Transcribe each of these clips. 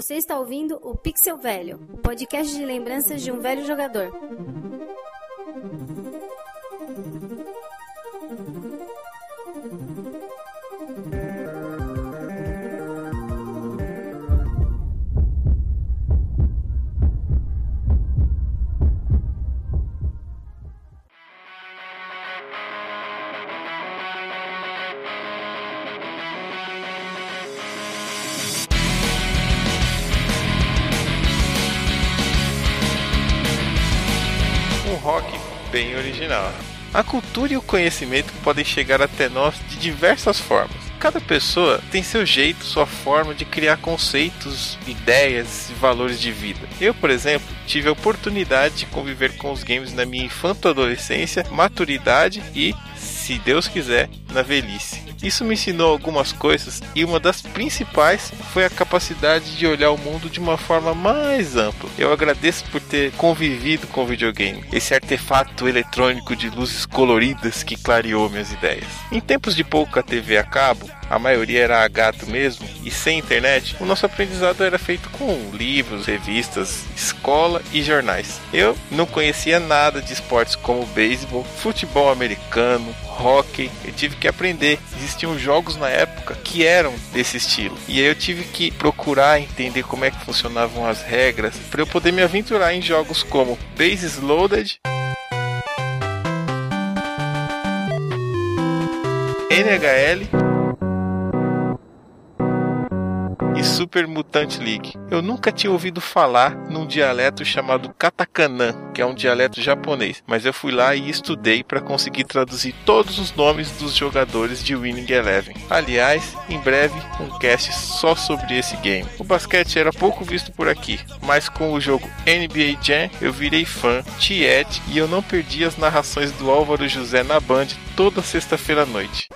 Você está ouvindo o Pixel Velho, o podcast de lembranças de um velho jogador. Original. A cultura e o conhecimento podem chegar até nós de diversas formas. Cada pessoa tem seu jeito, sua forma de criar conceitos, ideias e valores de vida. Eu, por exemplo, tive a oportunidade de conviver com os games na minha infanto-adolescência, maturidade e, se Deus quiser, na velhice. Isso me ensinou algumas coisas e uma das principais foi a capacidade de olhar o mundo de uma forma mais ampla. Eu agradeço por ter convivido com o videogame, esse artefato eletrônico de luzes coloridas que clareou minhas ideias. Em tempos de pouca TV a cabo, a maioria era gato mesmo, e sem internet, o nosso aprendizado era feito com livros, revistas, escola e jornais. Eu não conhecia nada de esportes como beisebol, futebol americano, hockey, eu tive que aprender. Existiam jogos na época que eram desse estilo. E aí eu tive que procurar entender como é que funcionavam as regras para eu poder me aventurar em jogos como Bases Loaded, NHL e Super Mutant League. Eu nunca tinha ouvido falar num dialeto chamado Katakana, que é um dialeto japonês, mas eu fui lá e estudei para conseguir traduzir todos os nomes dos jogadores de Winning Eleven. Aliás, em breve um cast só sobre esse game. O basquete era pouco visto por aqui, mas com o jogo NBA Jam eu virei fã, tiete e eu não perdi as narrações do Álvaro José na Band toda sexta-feira à noite.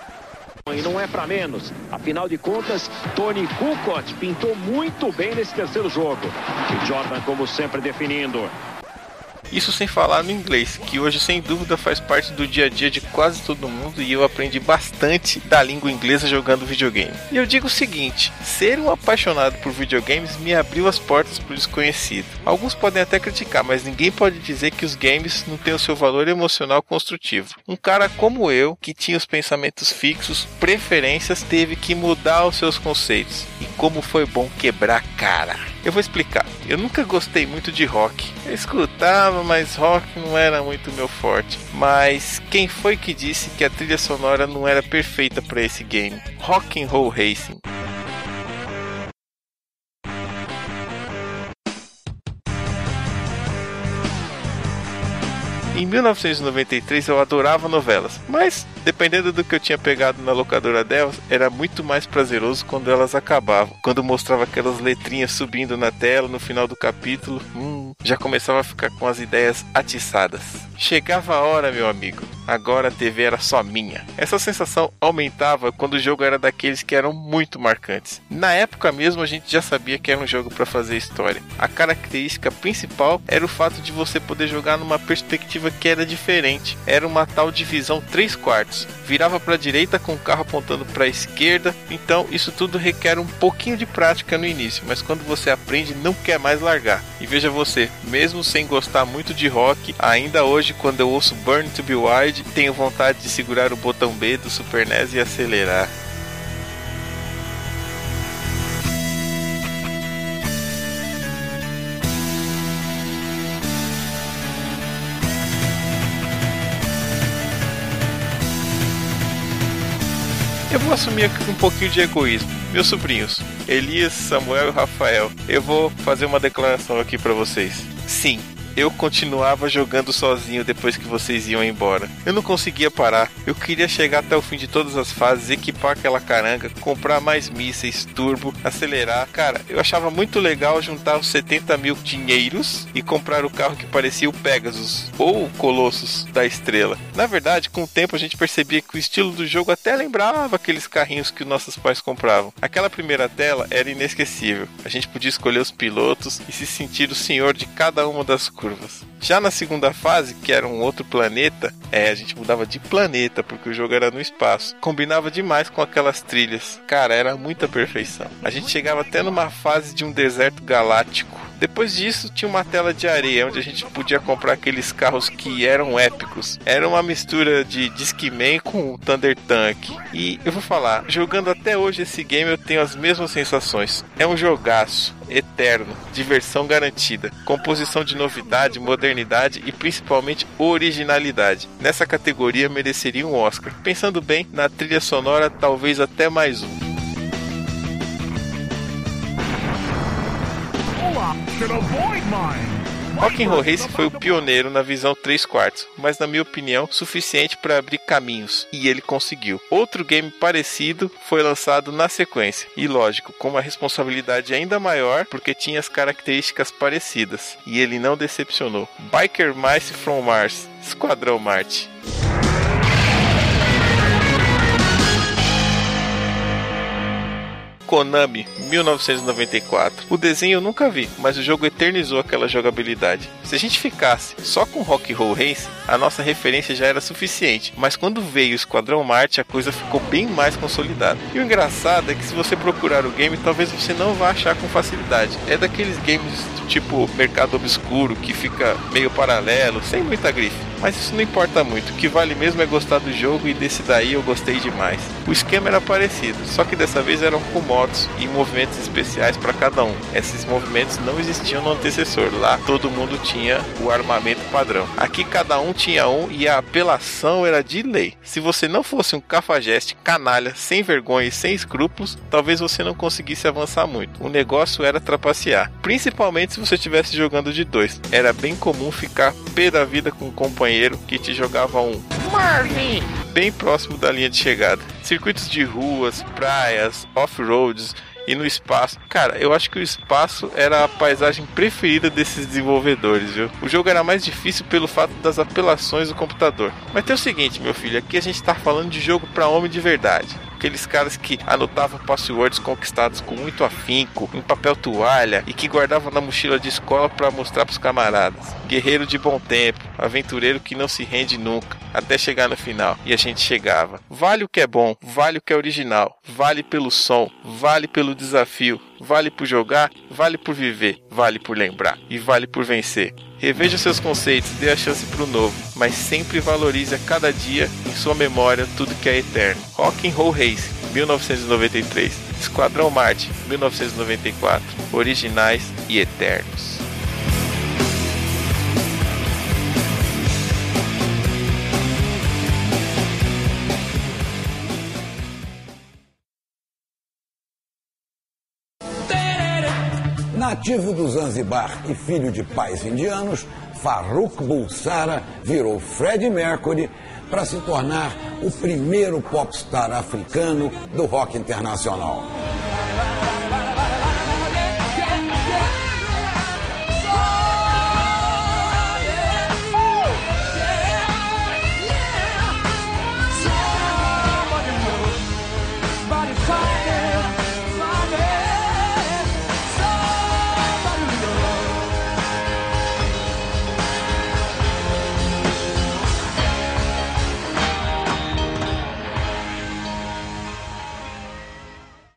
E não é para menos. Afinal de contas, Tony Kukoc pintou muito bem nesse terceiro jogo. E Jordan, como sempre, definindo. Isso sem falar no inglês, que hoje sem dúvida faz parte do dia a dia de quase todo mundo e eu aprendi bastante da língua inglesa jogando videogame. E eu digo o seguinte: ser um apaixonado por videogames me abriu as portas para o desconhecido. Alguns podem até criticar, mas ninguém pode dizer que os games não têm o seu valor emocional construtivo. Um cara como eu, que tinha os pensamentos fixos, preferências, teve que mudar os seus conceitos. E como foi bom quebrar cara. Eu vou explicar. Eu nunca gostei muito de rock. Eu escutava, mas rock não era muito meu forte. Mas quem foi que disse que a trilha sonora não era perfeita para esse game? Rock and Roll Racing. Em 1993 eu adorava novelas, mas dependendo do que eu tinha pegado na locadora delas, era muito mais prazeroso quando elas acabavam. Quando mostrava aquelas letrinhas subindo na tela no final do capítulo, hum, já começava a ficar com as ideias atiçadas. Chegava a hora, meu amigo. Agora a TV era só minha. Essa sensação aumentava quando o jogo era daqueles que eram muito marcantes. Na época mesmo a gente já sabia que era um jogo para fazer história. A característica principal era o fato de você poder jogar numa perspectiva que era diferente. Era uma tal divisão 3 quartos. Virava para a direita com o carro apontando para a esquerda. Então isso tudo requer um pouquinho de prática no início, mas quando você aprende não quer mais largar. E veja você, mesmo sem gostar muito de rock, ainda hoje quando eu ouço Burn to Be Wild tenho vontade de segurar o botão B do Super NES e acelerar. Eu vou assumir aqui um pouquinho de egoísmo. Meus sobrinhos, Elias, Samuel e Rafael, eu vou fazer uma declaração aqui para vocês. Sim, eu continuava jogando sozinho depois que vocês iam embora. Eu não conseguia parar. Eu queria chegar até o fim de todas as fases, equipar aquela caranga, comprar mais mísseis, turbo, acelerar. Cara, eu achava muito legal juntar os 70 mil dinheiros e comprar o carro que parecia o Pegasus ou o Colossus da Estrela. Na verdade, com o tempo a gente percebia que o estilo do jogo até lembrava aqueles carrinhos que nossos pais compravam. Aquela primeira tela era inesquecível. A gente podia escolher os pilotos e se sentir o senhor de cada uma das coisas curvas. Já na segunda fase, que era um outro planeta, é, a gente mudava de planeta, porque o jogo era no espaço. Combinava demais com aquelas trilhas. Cara, era muita perfeição. A gente chegava até numa fase de um deserto galáctico. Depois disso, tinha uma tela de areia onde a gente podia comprar aqueles carros que eram épicos. Era uma mistura de Discman com Thunder Tank. E eu vou falar, jogando até hoje esse game, eu tenho as mesmas sensações. É um jogaço eterno, diversão garantida, composição de novidade, modernidade e principalmente originalidade. Nessa categoria mereceria um Oscar. Pensando bem, na trilha sonora talvez até mais um. Rock'n'Roll Race foi o pioneiro na visão 3 quartos, mas na minha opinião, suficiente para abrir caminhos, e ele conseguiu. Outro game parecido foi lançado na sequência, e lógico, com uma responsabilidade ainda maior, porque tinha as características parecidas, e ele não decepcionou. Biker Mice from Mars, Esquadrão Marte. Konami 1994. O desenho eu nunca vi, mas o jogo eternizou aquela jogabilidade. Se a gente ficasse só com Rock Roll Race, a nossa referência já era suficiente, mas quando veio o Esquadrão Marte, a coisa ficou bem mais consolidada. E o engraçado é que se você procurar o game, talvez você não vá achar com facilidade. É daqueles games do tipo Mercado Obscuro que fica meio paralelo, sem muita grife. Mas isso não importa muito, o que vale mesmo é gostar do jogo e desse daí eu gostei demais. O esquema era parecido, só que dessa vez eram com motos e movimentos especiais para cada um. Esses movimentos não existiam no antecessor, lá todo mundo tinha o armamento padrão. Aqui cada um tinha um e a apelação era de lei. Se você não fosse um cafajeste, canalha, sem vergonha e sem escrúpulos, talvez você não conseguisse avançar muito. O negócio era trapacear, principalmente se você estivesse jogando de dois. Era bem comum ficar pé da vida com um companheiro companheiro que te jogava um Marvin bem próximo da linha de chegada. Circuitos de ruas, praias, off-roads e no espaço. Cara, eu acho que o espaço era a paisagem preferida desses desenvolvedores, viu? O jogo era mais difícil pelo fato das apelações do computador. Mas tem o seguinte, meu filho, aqui a gente tá falando de jogo para homem de verdade aqueles caras que anotavam passwords conquistados com muito afinco, em papel toalha e que guardavam na mochila de escola para mostrar para os camaradas. Guerreiro de bom tempo, aventureiro que não se rende nunca, até chegar no final. E a gente chegava. Vale o que é bom, vale o que é original, vale pelo som, vale pelo desafio, vale por jogar, vale por viver, vale por lembrar e vale por vencer. Reveja seus conceitos, dê a chance para o novo, mas sempre valorize a cada dia em sua memória tudo que é eterno. Rock and Roll Race, 1993. Esquadrão Marte, 1994. Originais e eternos. Nativo do Zanzibar e filho de pais indianos, Farouk Bulsara virou Freddie Mercury para se tornar o primeiro popstar africano do rock internacional.